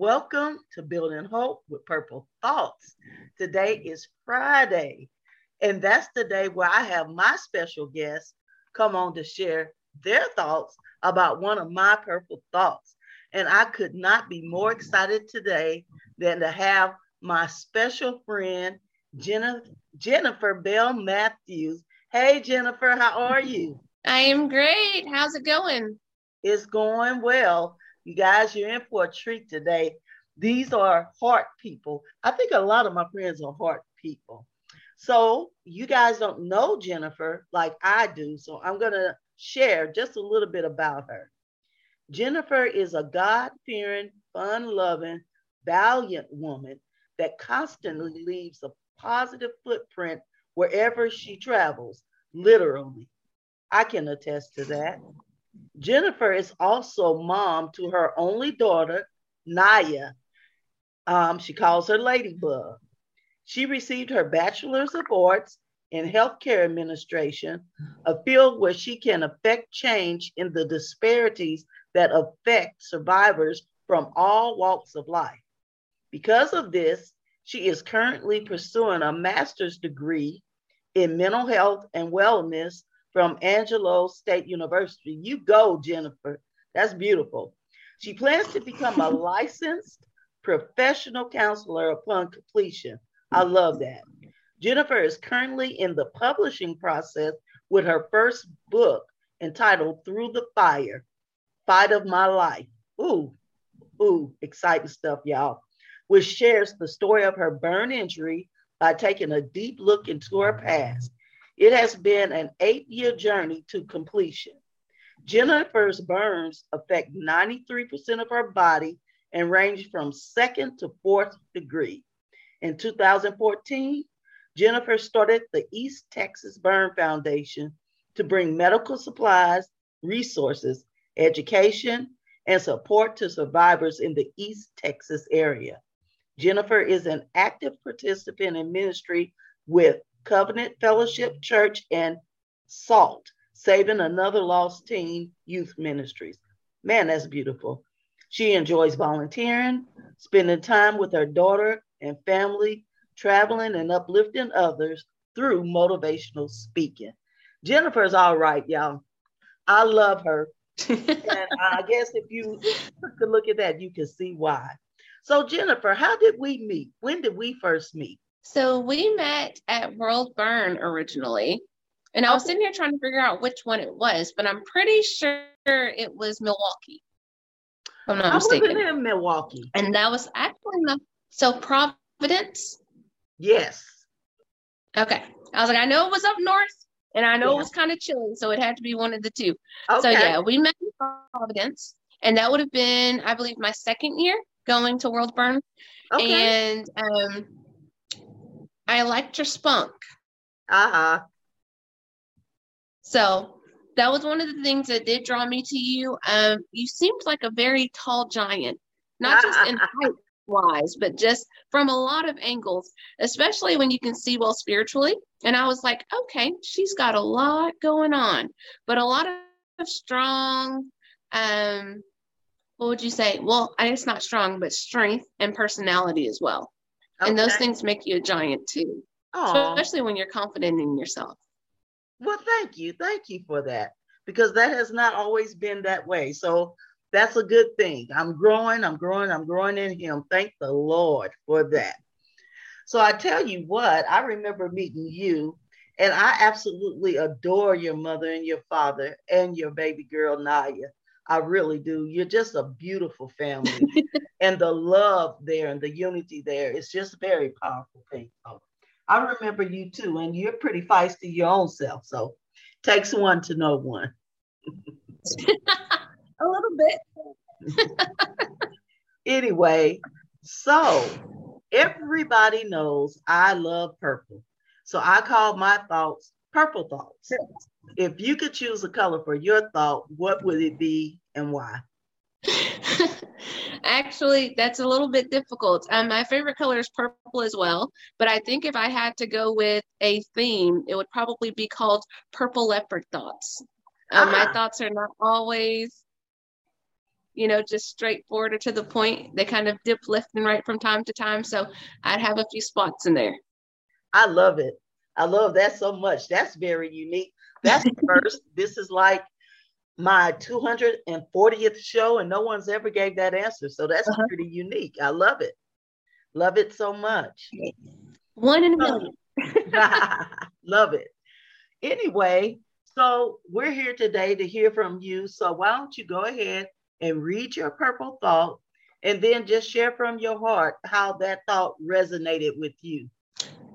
Welcome to Building Hope with Purple Thoughts. Today is Friday, and that's the day where I have my special guests come on to share their thoughts about one of my purple thoughts. And I could not be more excited today than to have my special friend, Jennifer, Jennifer Bell Matthews. Hey, Jennifer, how are you? I am great. How's it going? It's going well. You guys, you're in for a treat today. These are heart people. I think a lot of my friends are heart people. So you guys don't know Jennifer like I do. So I'm going to share just a little bit about her. Jennifer is a God fearing, fun loving, valiant woman that constantly leaves a positive footprint wherever she travels, literally. I can attest to that. Jennifer is also mom to her only daughter, Naya. Um, she calls her Ladybug. She received her bachelor's of arts in healthcare administration, a field where she can affect change in the disparities that affect survivors from all walks of life. Because of this, she is currently pursuing a master's degree in mental health and wellness from Angelo State University. You go, Jennifer. That's beautiful. She plans to become a licensed professional counselor upon completion. I love that. Jennifer is currently in the publishing process with her first book entitled Through the Fire Fight of My Life. Ooh, ooh, exciting stuff, y'all, which shares the story of her burn injury by taking a deep look into her past it has been an eight year journey to completion. Jennifer's burns affect 93% of her body and range from second to fourth degree. In 2014, Jennifer started the East Texas Burn Foundation to bring medical supplies, resources, education, and support to survivors in the East Texas area. Jennifer is an active participant in ministry with Covenant Fellowship Church, and SALT, Saving Another Lost Teen Youth Ministries. Man, that's beautiful. She enjoys volunteering, spending time with her daughter and family, traveling and uplifting others through motivational speaking. Jennifer's all right, y'all. I love her. and I guess if you took a look at that, you can see why. So, Jennifer, how did we meet? When did we first meet? So we met at World Burn originally. And I was sitting here trying to figure out which one it was, but I'm pretty sure it was Milwaukee. I'm not I mistaken. was in Milwaukee. And that was actually the so Providence. Yes. Okay. I was like, I know it was up north and I know yeah. it was kind of chilly, so it had to be one of the two. Okay. So yeah, we met in Providence, and that would have been, I believe, my second year going to World Burn. Okay. And um I liked your spunk. Uh huh. So that was one of the things that did draw me to you. Um, you seemed like a very tall giant, not just in height wise, but just from a lot of angles, especially when you can see well spiritually. And I was like, okay, she's got a lot going on, but a lot of strong, um, what would you say? Well, I guess not strong, but strength and personality as well. Okay. And those things make you a giant too, Aww. especially when you're confident in yourself. Well, thank you. Thank you for that because that has not always been that way. So that's a good thing. I'm growing, I'm growing, I'm growing in Him. Thank the Lord for that. So I tell you what, I remember meeting you, and I absolutely adore your mother and your father and your baby girl, Naya. I really do. You're just a beautiful family. and the love there and the unity there is just very powerful thing. So I remember you too, and you're pretty feisty your own self. So takes one to know one. a little bit. anyway, so Everybody knows I love purple. So I call my thoughts purple thoughts. If you could choose a color for your thought, what would it be and why? Actually, that's a little bit difficult. Um, my favorite color is purple as well, but I think if I had to go with a theme, it would probably be called Purple Leopard Thoughts. Um, ah. My thoughts are not always, you know, just straightforward or to the point. They kind of dip left and right from time to time. So I'd have a few spots in there. I love it. I love that so much. That's very unique. That's first. This is like my 240th show, and no one's ever gave that answer. So that's uh-huh. pretty unique. I love it. Love it so much. One in a million. love it. Anyway, so we're here today to hear from you. So why don't you go ahead and read your purple thought and then just share from your heart how that thought resonated with you.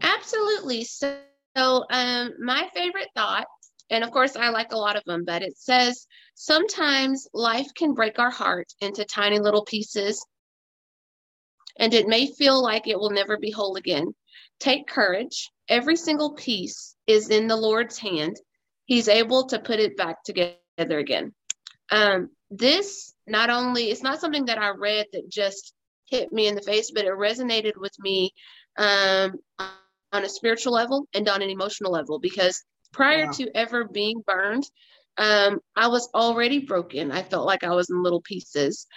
Absolutely. So, so um, my favorite thought and of course, I like a lot of them, but it says sometimes life can break our heart into tiny little pieces, and it may feel like it will never be whole again. Take courage. Every single piece is in the Lord's hand. He's able to put it back together again. Um, this not only, it's not something that I read that just hit me in the face, but it resonated with me um, on a spiritual level and on an emotional level because prior wow. to ever being burned, um, I was already broken. I felt like I was in little pieces.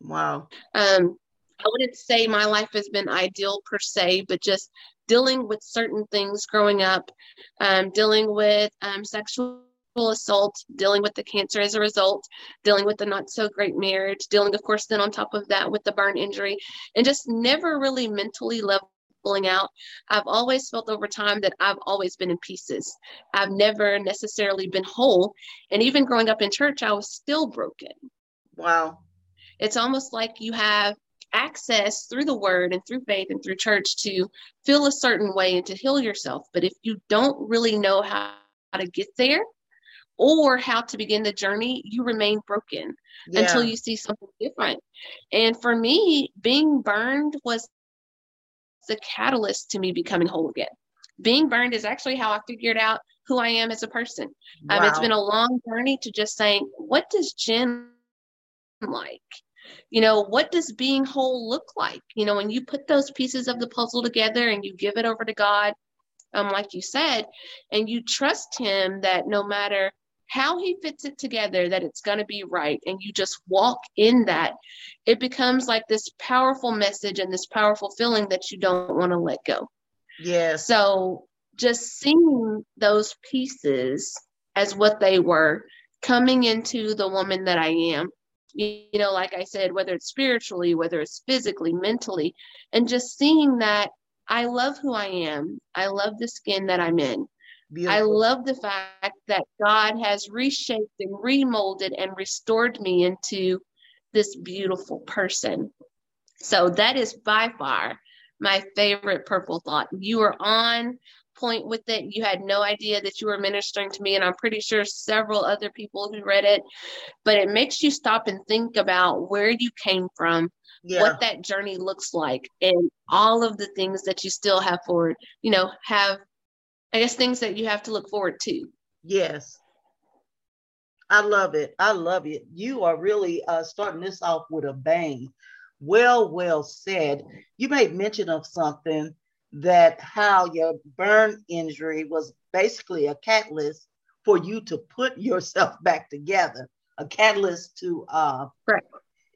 Wow. Um, I wouldn't say my life has been ideal per se, but just dealing with certain things growing up, um, dealing with um, sexual assault, dealing with the cancer as a result, dealing with the not so great marriage, dealing, of course, then on top of that with the burn injury, and just never really mentally level pulling out. I've always felt over time that I've always been in pieces. I've never necessarily been whole. And even growing up in church, I was still broken. Wow. It's almost like you have access through the word and through faith and through church to feel a certain way and to heal yourself. But if you don't really know how, how to get there, or how to begin the journey, you remain broken yeah. until you see something different. And for me, being burned was the catalyst to me becoming whole again. Being burned is actually how I figured out who I am as a person. Wow. Um, it's been a long journey to just saying, what does Jen like? You know, what does being whole look like? You know, when you put those pieces of the puzzle together and you give it over to God, um, like you said, and you trust Him that no matter how he fits it together that it's going to be right and you just walk in that it becomes like this powerful message and this powerful feeling that you don't want to let go. Yeah so just seeing those pieces as what they were coming into the woman that i am you know like i said whether it's spiritually whether it's physically mentally and just seeing that i love who i am i love the skin that i'm in Beautiful. I love the fact that God has reshaped and remolded and restored me into this beautiful person. So that is by far my favorite purple thought. You were on point with it. You had no idea that you were ministering to me, and I'm pretty sure several other people who read it. But it makes you stop and think about where you came from, yeah. what that journey looks like, and all of the things that you still have forward, you know, have I guess things that you have to look forward to. Yes. I love it. I love it. You are really uh, starting this off with a bang. Well, well said. You made mention of something that how your burn injury was basically a catalyst for you to put yourself back together, a catalyst to uh,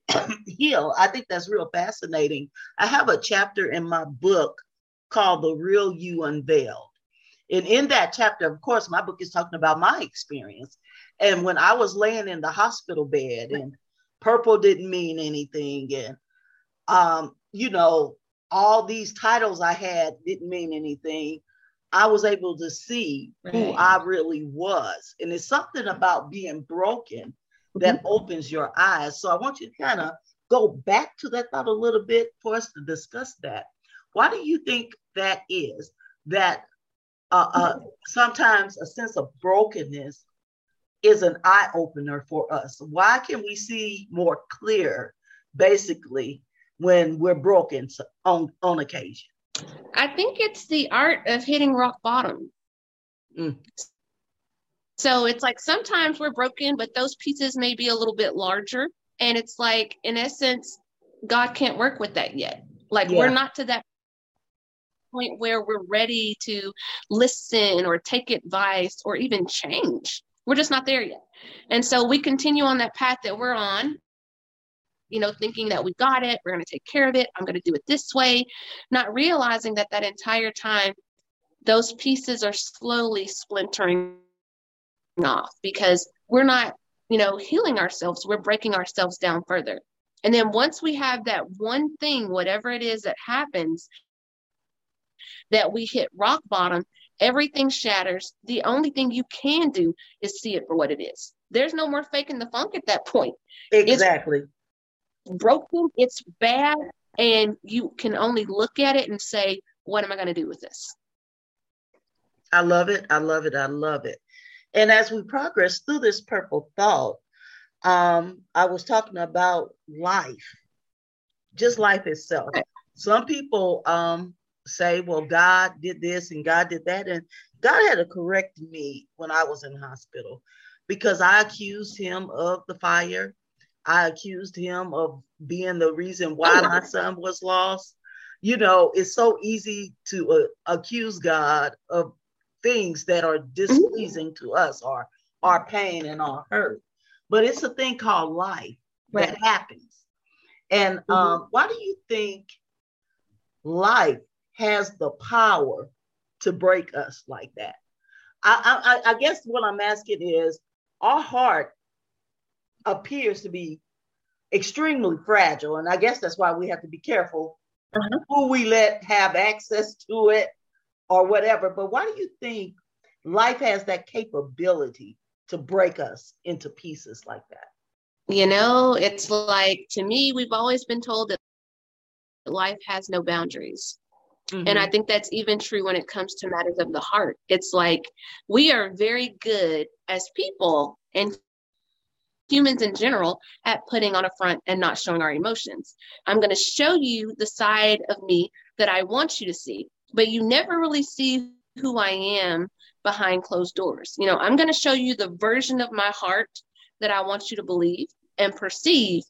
heal. I think that's real fascinating. I have a chapter in my book called The Real You Unveiled. And in that chapter, of course, my book is talking about my experience. And when I was laying in the hospital bed and purple didn't mean anything, and um, you know, all these titles I had didn't mean anything. I was able to see right. who I really was. And it's something about being broken that mm-hmm. opens your eyes. So I want you to kind of go back to that thought a little bit for us to discuss that. Why do you think that is that uh, uh, sometimes a sense of brokenness is an eye opener for us. Why can we see more clear, basically, when we're broken on on occasion? I think it's the art of hitting rock bottom. Mm. So it's like sometimes we're broken, but those pieces may be a little bit larger. And it's like, in essence, God can't work with that yet. Like yeah. we're not to that point where we're ready to listen or take advice or even change. We're just not there yet. And so we continue on that path that we're on, you know, thinking that we got it, we're going to take care of it, I'm going to do it this way, not realizing that that entire time, those pieces are slowly splintering off because we're not, you know, healing ourselves, we're breaking ourselves down further. And then once we have that one thing, whatever it is that happens, that we hit rock bottom, everything shatters. The only thing you can do is see it for what it is. There's no more faking the funk at that point. Exactly. It's broken, it's bad, and you can only look at it and say, What am I going to do with this? I love it. I love it. I love it. And as we progress through this purple thought, um, I was talking about life, just life itself. Some people um, say, well, God did this and God did that. And God had to correct me when I was in hospital because I accused him of the fire. I accused him of being the reason why my son was lost. You know, it's so easy to uh, accuse God of things that are displeasing mm-hmm. to us or our pain and our hurt. But it's a thing called life right. that happens. And mm-hmm. um, why do you think life has the power to break us like that? I, I, I guess what I'm asking is our heart appears to be extremely fragile. And I guess that's why we have to be careful uh-huh. who we let have access to it or whatever. But why do you think life has that capability to break us into pieces like that? You know, it's like to me, we've always been told that life has no boundaries. Mm-hmm. And I think that's even true when it comes to matters of the heart. It's like we are very good as people and humans in general at putting on a front and not showing our emotions. I'm going to show you the side of me that I want you to see, but you never really see who I am behind closed doors. You know, I'm going to show you the version of my heart that I want you to believe and perceive,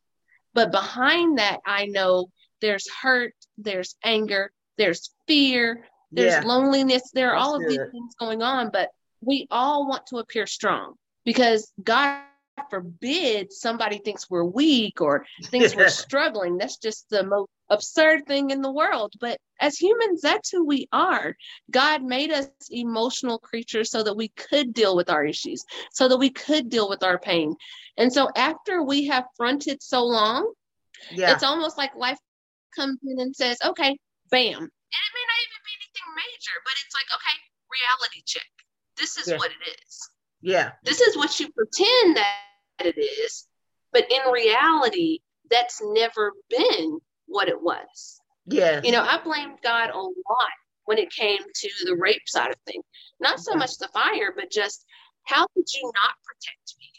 but behind that, I know there's hurt, there's anger, there's fear, there's yeah. loneliness, there are That's all of good. these things going on, but we all want to appear strong because God forbid somebody thinks we're weak or thinks we're struggling. That's just the most absurd thing in the world. But as humans, that's who we are. God made us emotional creatures so that we could deal with our issues, so that we could deal with our pain. And so after we have fronted so long, yeah. it's almost like life comes in and says, okay, bam. And it may not even be anything major, but it's like, okay, reality check. This is yeah. what it is. Yeah. This is what you pretend that it is. But in reality, that's never been what it was. Yeah. You know, I blamed God a lot when it came to the rape side of things. Not so much the fire, but just how could you not protect me?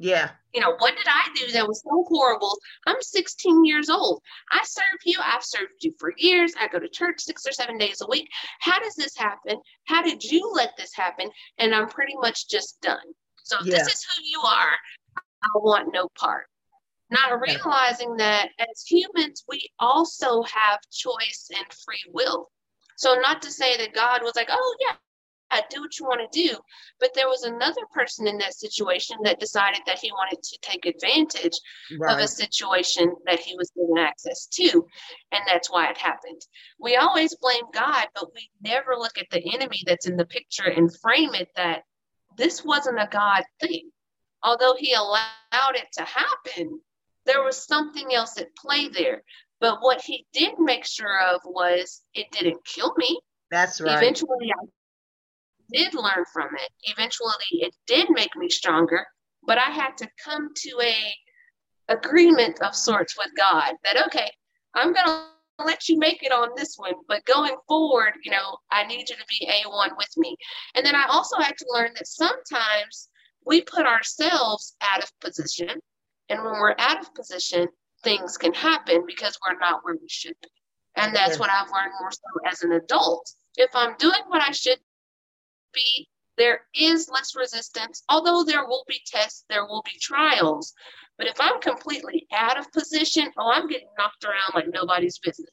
Yeah. You know, what did I do that was so horrible? I'm 16 years old. I serve you. I've served you for years. I go to church six or seven days a week. How does this happen? How did you let this happen? And I'm pretty much just done. So yeah. this is who you are. I want no part. Not realizing that as humans, we also have choice and free will. So, not to say that God was like, oh, yeah, do what you want to do. But there was another person in that situation that decided that he wanted to take advantage right. of a situation that he was given access to. And that's why it happened. We always blame God, but we never look at the enemy that's in the picture and frame it that this wasn't a God thing. Although he allowed it to happen, there was something else at play there. But what he did make sure of was it didn't kill me. That's right. Eventually, I did learn from it. Eventually, it did make me stronger, but I had to come to a agreement of sorts with God that okay, I'm gonna let you make it on this one, but going forward, you know, I need you to be A1 with me. And then I also had to learn that sometimes we put ourselves out of position. And when we're out of position, things can happen because we're not where we should be. And that's what I've learned more so as an adult. If I'm doing what I should be, there is less resistance, although there will be tests, there will be trials. But if I'm completely out of position, oh, I'm getting knocked around like nobody's business.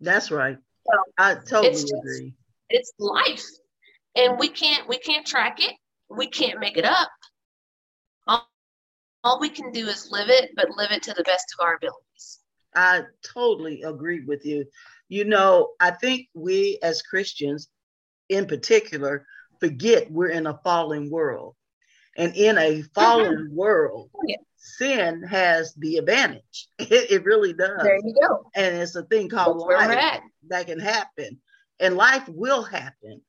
That's right. So I totally it's just, agree. It's life. And we can't we can't track it. We can't make it up. All, all we can do is live it, but live it to the best of our abilities. I totally agree with you. You know, I think we as Christians in particular forget we're in a fallen world. And in a fallen mm-hmm. world, yeah. sin has the advantage. It, it, really does. There you go. And it's a thing called That's life that can happen. And life will happen.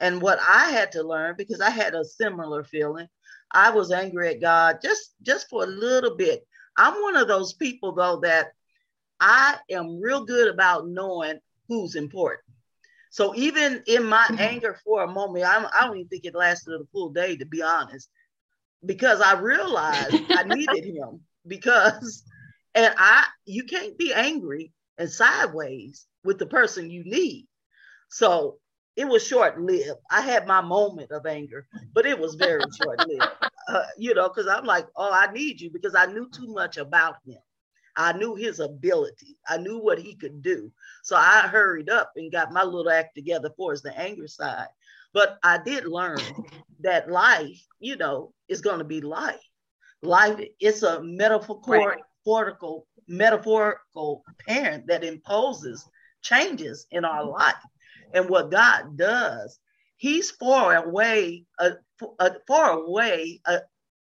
And what I had to learn, because I had a similar feeling, I was angry at God just just for a little bit. I'm one of those people though that I am real good about knowing who's important. So even in my mm-hmm. anger for a moment, I'm, I don't even think it lasted a full day, to be honest, because I realized I needed him. Because, and I, you can't be angry and sideways with the person you need. So it was short lived. I had my moment of anger, but it was very short lived. Uh, you know, because I'm like, oh, I need you because I knew too much about him. I knew his ability. I knew what he could do. So I hurried up and got my little act together for as the anger side. But I did learn that life, you know, is going to be life. Life it's a metaphorical, metaphorical parent that imposes changes in our life. And what God does, He's far away, uh, uh, far away uh,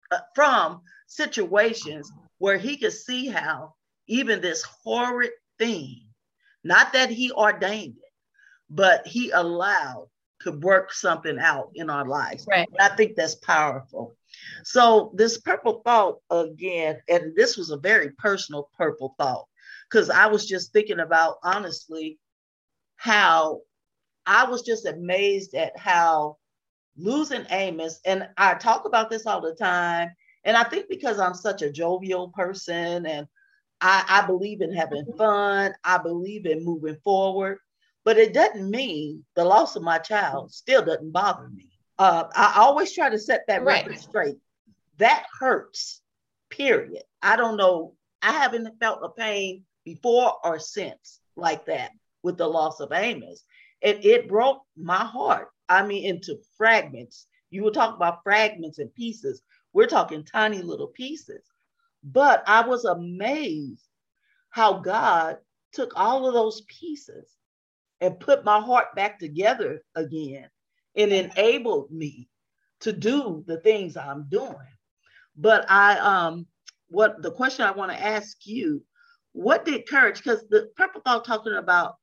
uh, from situations where He could see how even this horrid thing, not that he ordained it, but he allowed could work something out in our lives. Right. I think that's powerful. So this purple thought again, and this was a very personal purple thought, because I was just thinking about honestly how I was just amazed at how losing Amos, and I talk about this all the time. And I think because I'm such a jovial person and I, I believe in having mm-hmm. fun. I believe in moving forward, but it doesn't mean the loss of my child mm-hmm. still doesn't bother me. Mm-hmm. Uh, I always try to set that right. record straight. That hurts, period. I don't know. I haven't felt a pain before or since like that with the loss of Amos. And it broke my heart. I mean, into fragments. You were talking about fragments and pieces. We're talking tiny little pieces. But I was amazed how God took all of those pieces and put my heart back together again and enabled me to do the things I'm doing. But I um what the question I want to ask you, what did courage because the purple thought talking about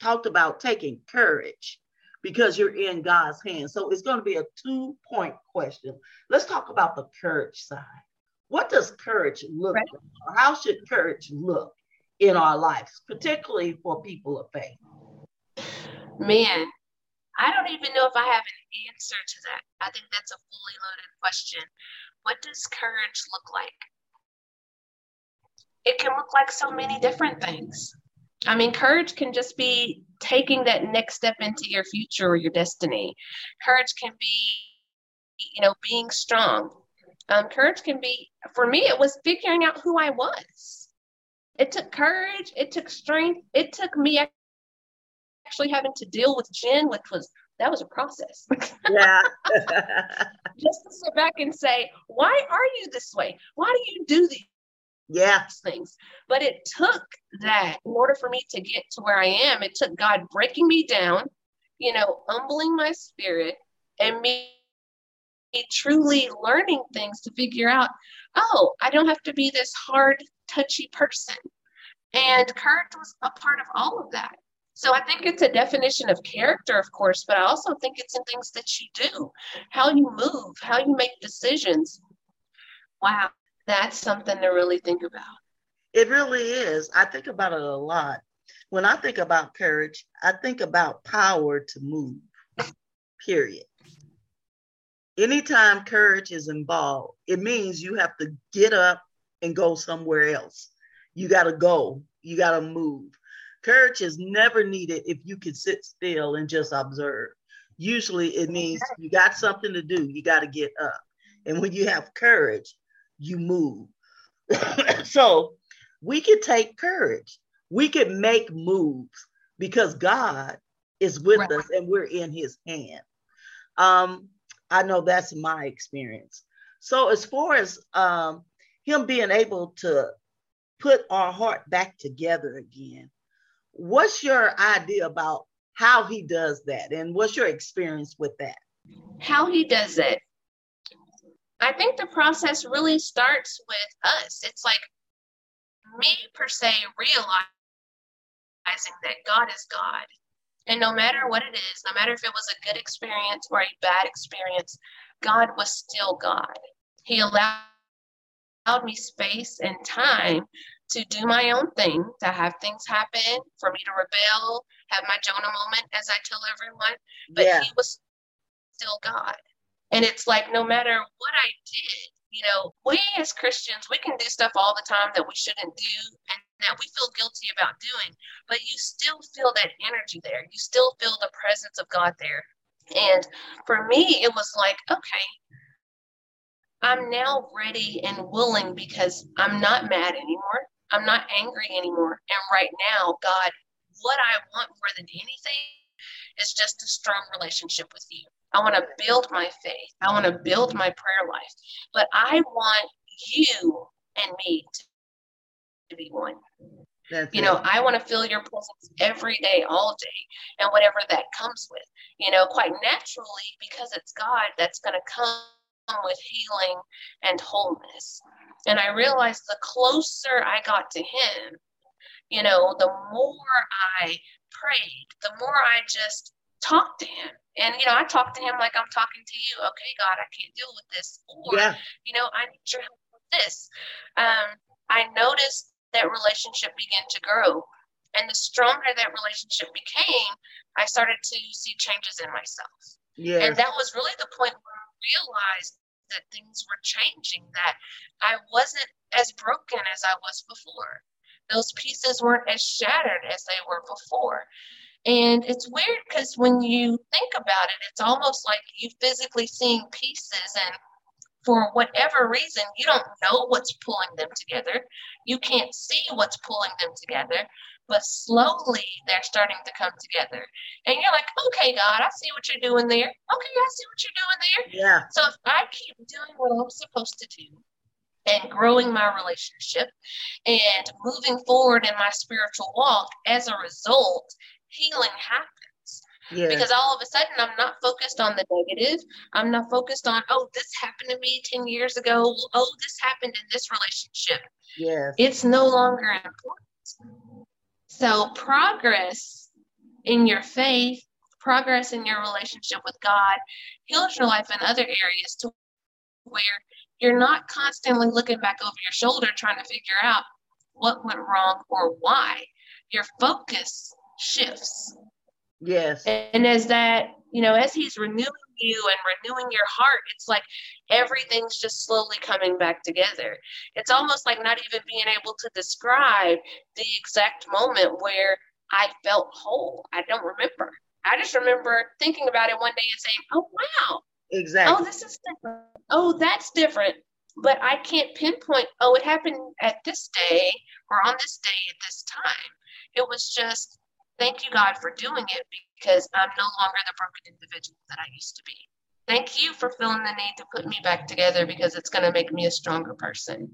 talked about taking courage because you're in God's hands. So it's going to be a two point question. Let's talk about the courage side. What does courage look right. like? Or how should courage look in our lives, particularly for people of faith? Man, I don't even know if I have an answer to that. I think that's a fully loaded question. What does courage look like? It can look like so many different things. I mean, courage can just be taking that next step into your future or your destiny. Courage can be, you know, being strong. Um, courage can be, for me, it was figuring out who I was. It took courage, it took strength, it took me actually having to deal with Jen, which was that was a process. Yeah. Just to sit back and say, why are you this way? Why do you do these yeah. things? But it took that in order for me to get to where I am. It took God breaking me down, you know, humbling my spirit, and me truly learning things to figure out, oh, I don't have to be this hard, touchy person. And courage was a part of all of that. So I think it's a definition of character, of course, but I also think it's in things that you do, how you move, how you make decisions. Wow, that's something to really think about. It really is. I think about it a lot. When I think about courage, I think about power to move, period anytime courage is involved, it means you have to get up and go somewhere else. You got to go. You got to move. Courage is never needed if you can sit still and just observe. Usually it means you got something to do. You got to get up. And when you have courage, you move. so we can take courage. We can make moves because God is with right. us and we're in his hand. Um, I know that's my experience. So as far as um, him being able to put our heart back together again, what's your idea about how he does that and what's your experience with that? How he does it. I think the process really starts with us. It's like me per se realizing that God is God. And no matter what it is, no matter if it was a good experience or a bad experience, God was still God. He allowed me space and time to do my own thing, to have things happen, for me to rebel, have my Jonah moment, as I tell everyone. But yeah. he was still God. And it's like no matter what I did, you know, we as Christians, we can do stuff all the time that we shouldn't do and that we feel guilty about doing, but you still feel that energy there. You still feel the presence of God there. And for me, it was like, okay, I'm now ready and willing because I'm not mad anymore. I'm not angry anymore. And right now, God, what I want more than anything is just a strong relationship with you. I want to build my faith. I want to build my prayer life. But I want you and me to be one. That's you know, I want to feel your presence every day, all day, and whatever that comes with. You know, quite naturally, because it's God that's going to come with healing and wholeness. And I realized the closer I got to Him, you know, the more I prayed, the more I just talked to Him. And, you know, I talked to Him like I'm talking to you. Okay, God, I can't deal with this. Or, yeah. you know, I need your help with this. Um, I noticed that relationship began to grow. And the stronger that relationship became, I started to see changes in myself. Yeah. And that was really the point where I realized that things were changing, that I wasn't as broken as I was before. Those pieces weren't as shattered as they were before. And it's weird because when you think about it, it's almost like you physically seeing pieces and for whatever reason, you don't know what's pulling them together. You can't see what's pulling them together, but slowly they're starting to come together. And you're like, okay, God, I see what you're doing there. Okay, I see what you're doing there. Yeah. So if I keep doing what I'm supposed to do and growing my relationship and moving forward in my spiritual walk, as a result, healing happens. Because all of a sudden, I'm not focused on the negative. I'm not focused on, oh, this happened to me 10 years ago. Oh, this happened in this relationship. Yes. It's no longer important. So, progress in your faith, progress in your relationship with God heals your life in other areas to where you're not constantly looking back over your shoulder trying to figure out what went wrong or why. Your focus shifts Yes. And as that, you know, as he's renewing you and renewing your heart, it's like everything's just slowly coming back together. It's almost like not even being able to describe the exact moment where I felt whole. I don't remember. I just remember thinking about it one day and saying, oh, wow. Exactly. Oh, this is different. Oh, that's different. But I can't pinpoint, oh, it happened at this day or on this day at this time. It was just Thank you, God, for doing it because I'm no longer the broken individual that I used to be. Thank you for feeling the need to put me back together because it's going to make me a stronger person.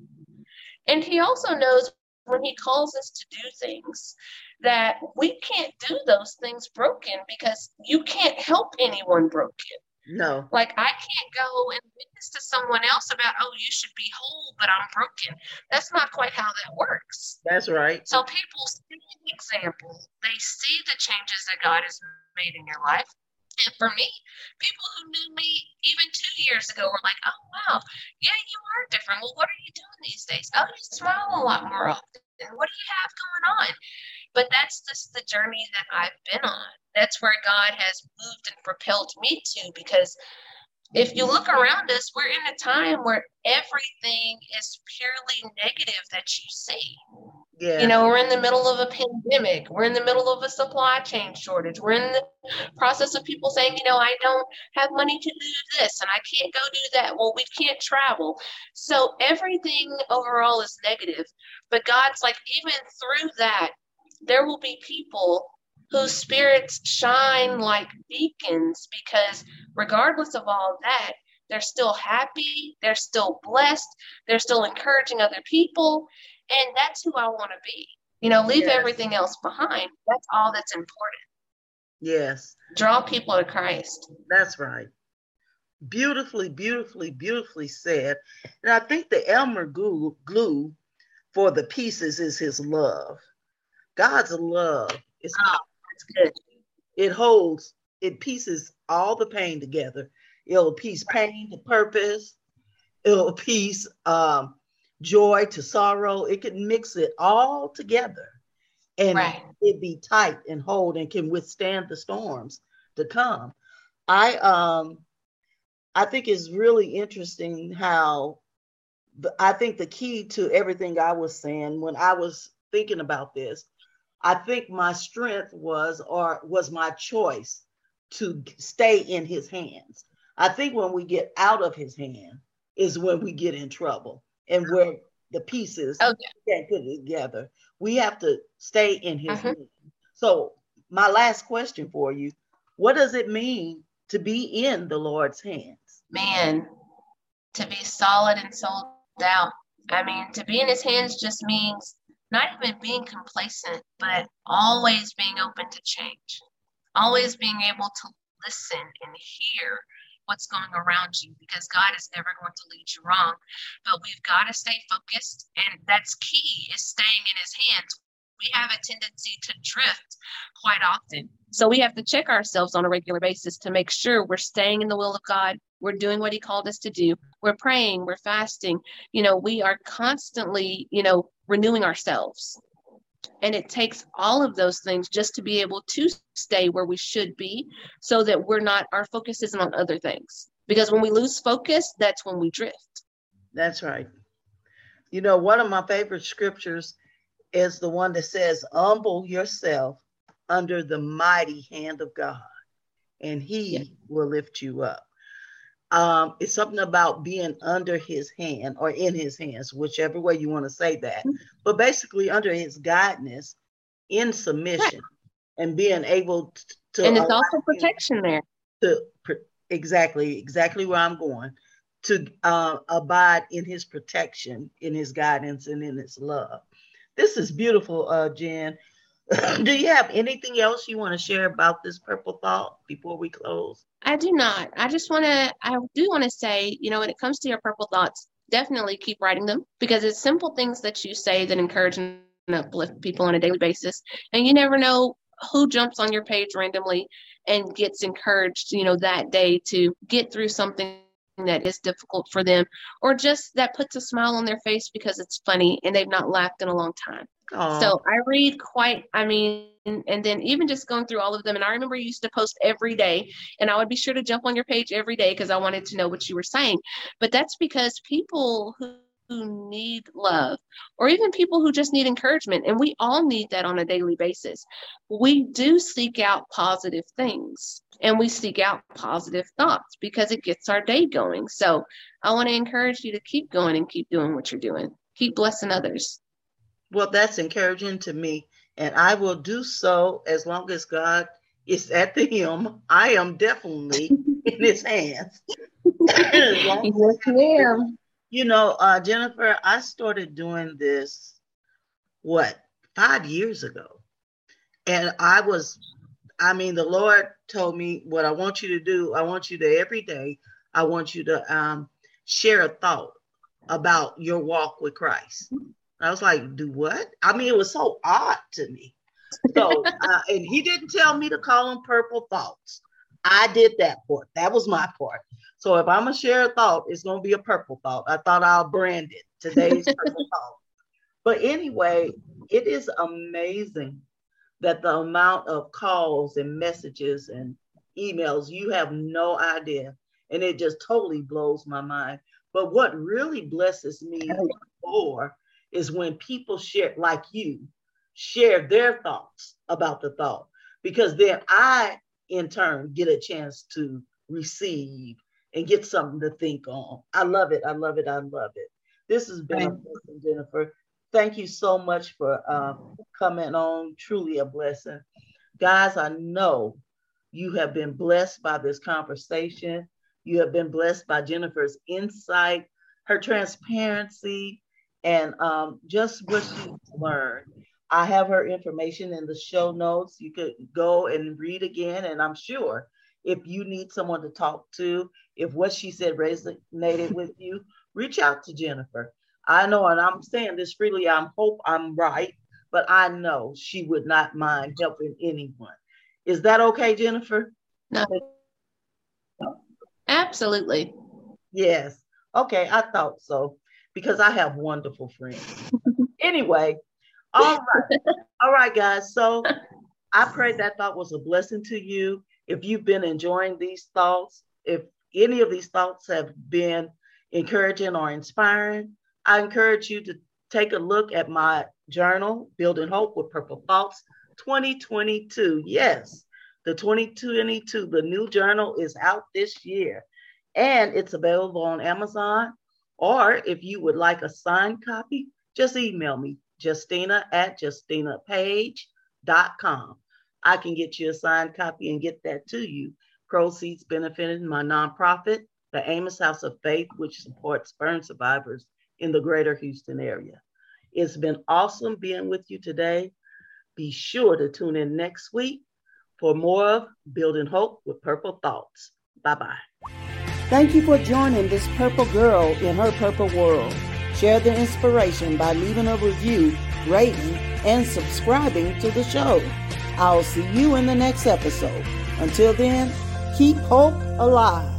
And He also knows when He calls us to do things that we can't do those things broken because you can't help anyone broken. No. Like I can't go and witness to someone else about, oh, you should be whole, but I'm broken. That's not quite how that works. That's right. So people see the example, they see the changes that God has made in your life. And for me, people who knew me even two years ago were like, oh, wow, yeah, you are different. Well, what are you doing these days? Oh, you smile a lot more often. What do you have going on? But that's just the journey that I've been on that's where God has moved and propelled me to because if you look around us, we're in a time where everything is purely negative that you see. Yeah. You know, we're in the middle of a pandemic. We're in the middle of a supply chain shortage. We're in the process of people saying, you know, I don't have money to do this and I can't go do that. Well, we can't travel. So everything overall is negative. But God's like, even through that, there will be people whose spirits shine like beacons because regardless of all that, they're still happy, they're still blessed, they're still encouraging other people. And that's who I want to be. You know, leave yes. everything else behind. That's all that's important. Yes. Draw people to Christ. That's right. Beautifully, beautifully, beautifully said. And I think the Elmer glue, glue for the pieces is his love. God's love is oh, good. It holds, it pieces all the pain together. It'll piece pain to purpose. It'll piece um, joy to sorrow. It can mix it all together and right. it be tight and hold and can withstand the storms to come. I um I think it's really interesting how the, I think the key to everything I was saying when I was thinking about this, I think my strength was or was my choice to stay in his hands. I think when we get out of his hand is when we get in trouble and where the pieces okay. can't put it together. We have to stay in his uh-huh. So my last question for you, what does it mean to be in the Lord's hands? Man, to be solid and sold out. I mean, to be in his hands just means not even being complacent, but always being open to change, always being able to listen and hear what's going around you because God is never going to lead you wrong. But we've got to stay focused, and that's key is staying in His hands. We have a tendency to drift quite often. So we have to check ourselves on a regular basis to make sure we're staying in the will of God. We're doing what He called us to do. We're praying, we're fasting. You know, we are constantly, you know, renewing ourselves. And it takes all of those things just to be able to stay where we should be so that we're not, our focus isn't on other things. Because when we lose focus, that's when we drift. That's right. You know, one of my favorite scriptures is the one that says, Humble yourself under the mighty hand of God, and he yeah. will lift you up um, it's something about being under his hand or in his hands, whichever way you want to say that. Mm-hmm. But basically, under his guidance, in submission, and being able to. And it's also protection there. To exactly, exactly where I'm going. To uh, abide in his protection, in his guidance, and in his love. This is beautiful, uh, Jen. do you have anything else you want to share about this purple thought before we close? I do not. I just want to, I do want to say, you know, when it comes to your purple thoughts, definitely keep writing them because it's simple things that you say that encourage and uplift people on a daily basis. And you never know who jumps on your page randomly and gets encouraged, you know, that day to get through something that is difficult for them or just that puts a smile on their face because it's funny and they've not laughed in a long time. Aww. So I read quite, I mean, and then even just going through all of them. And I remember you used to post every day, and I would be sure to jump on your page every day because I wanted to know what you were saying. But that's because people who who need love or even people who just need encouragement and we all need that on a daily basis we do seek out positive things and we seek out positive thoughts because it gets our day going so i want to encourage you to keep going and keep doing what you're doing keep blessing others well, that's encouraging to me. And I will do so as long as God is at the helm. I am definitely in his hands. yes, ma'am. You know, uh, Jennifer, I started doing this, what, five years ago. And I was, I mean, the Lord told me what I want you to do. I want you to every day, I want you to um, share a thought about your walk with Christ. I was like, do what? I mean, it was so odd to me. So, uh, and he didn't tell me to call them purple thoughts. I did that part. That was my part. So if I'm gonna share a thought, it's gonna be a purple thought. I thought I'll brand it today's purple thought. But anyway, it is amazing that the amount of calls and messages and emails you have no idea, and it just totally blows my mind. But what really blesses me oh, more is when people share, like you, share their thoughts about the thought, because then I, in turn, get a chance to receive and get something to think on. I love it. I love it. I love it. This has been Thank a blessing, Jennifer. Thank you so much for uh, coming on. Truly a blessing. Guys, I know you have been blessed by this conversation. You have been blessed by Jennifer's insight, her transparency, and um, just what she's learned. I have her information in the show notes. You could go and read again, and I'm sure if you need someone to talk to, if what she said resonated with you, reach out to Jennifer. I know, and I'm saying this freely, I hope I'm right, but I know she would not mind helping anyone. Is that okay, Jennifer? No. Absolutely. Yes. Okay, I thought so because I have wonderful friends. anyway, all right. All right, guys. So I pray that thought was a blessing to you. If you've been enjoying these thoughts, if any of these thoughts have been encouraging or inspiring, I encourage you to take a look at my journal, Building Hope with Purple Thoughts 2022. Yes, the 2022, the new journal is out this year and it's available on Amazon. Or if you would like a signed copy, just email me, Justina at justinapage.com. I can get you a signed copy and get that to you. Proceeds benefiting my nonprofit, the Amos House of Faith, which supports burn survivors in the greater Houston area. It's been awesome being with you today. Be sure to tune in next week for more of Building Hope with Purple Thoughts. Bye bye. Thank you for joining this purple girl in her purple world. Share the inspiration by leaving a review, rating, and subscribing to the show. I'll see you in the next episode. Until then, keep hope alive.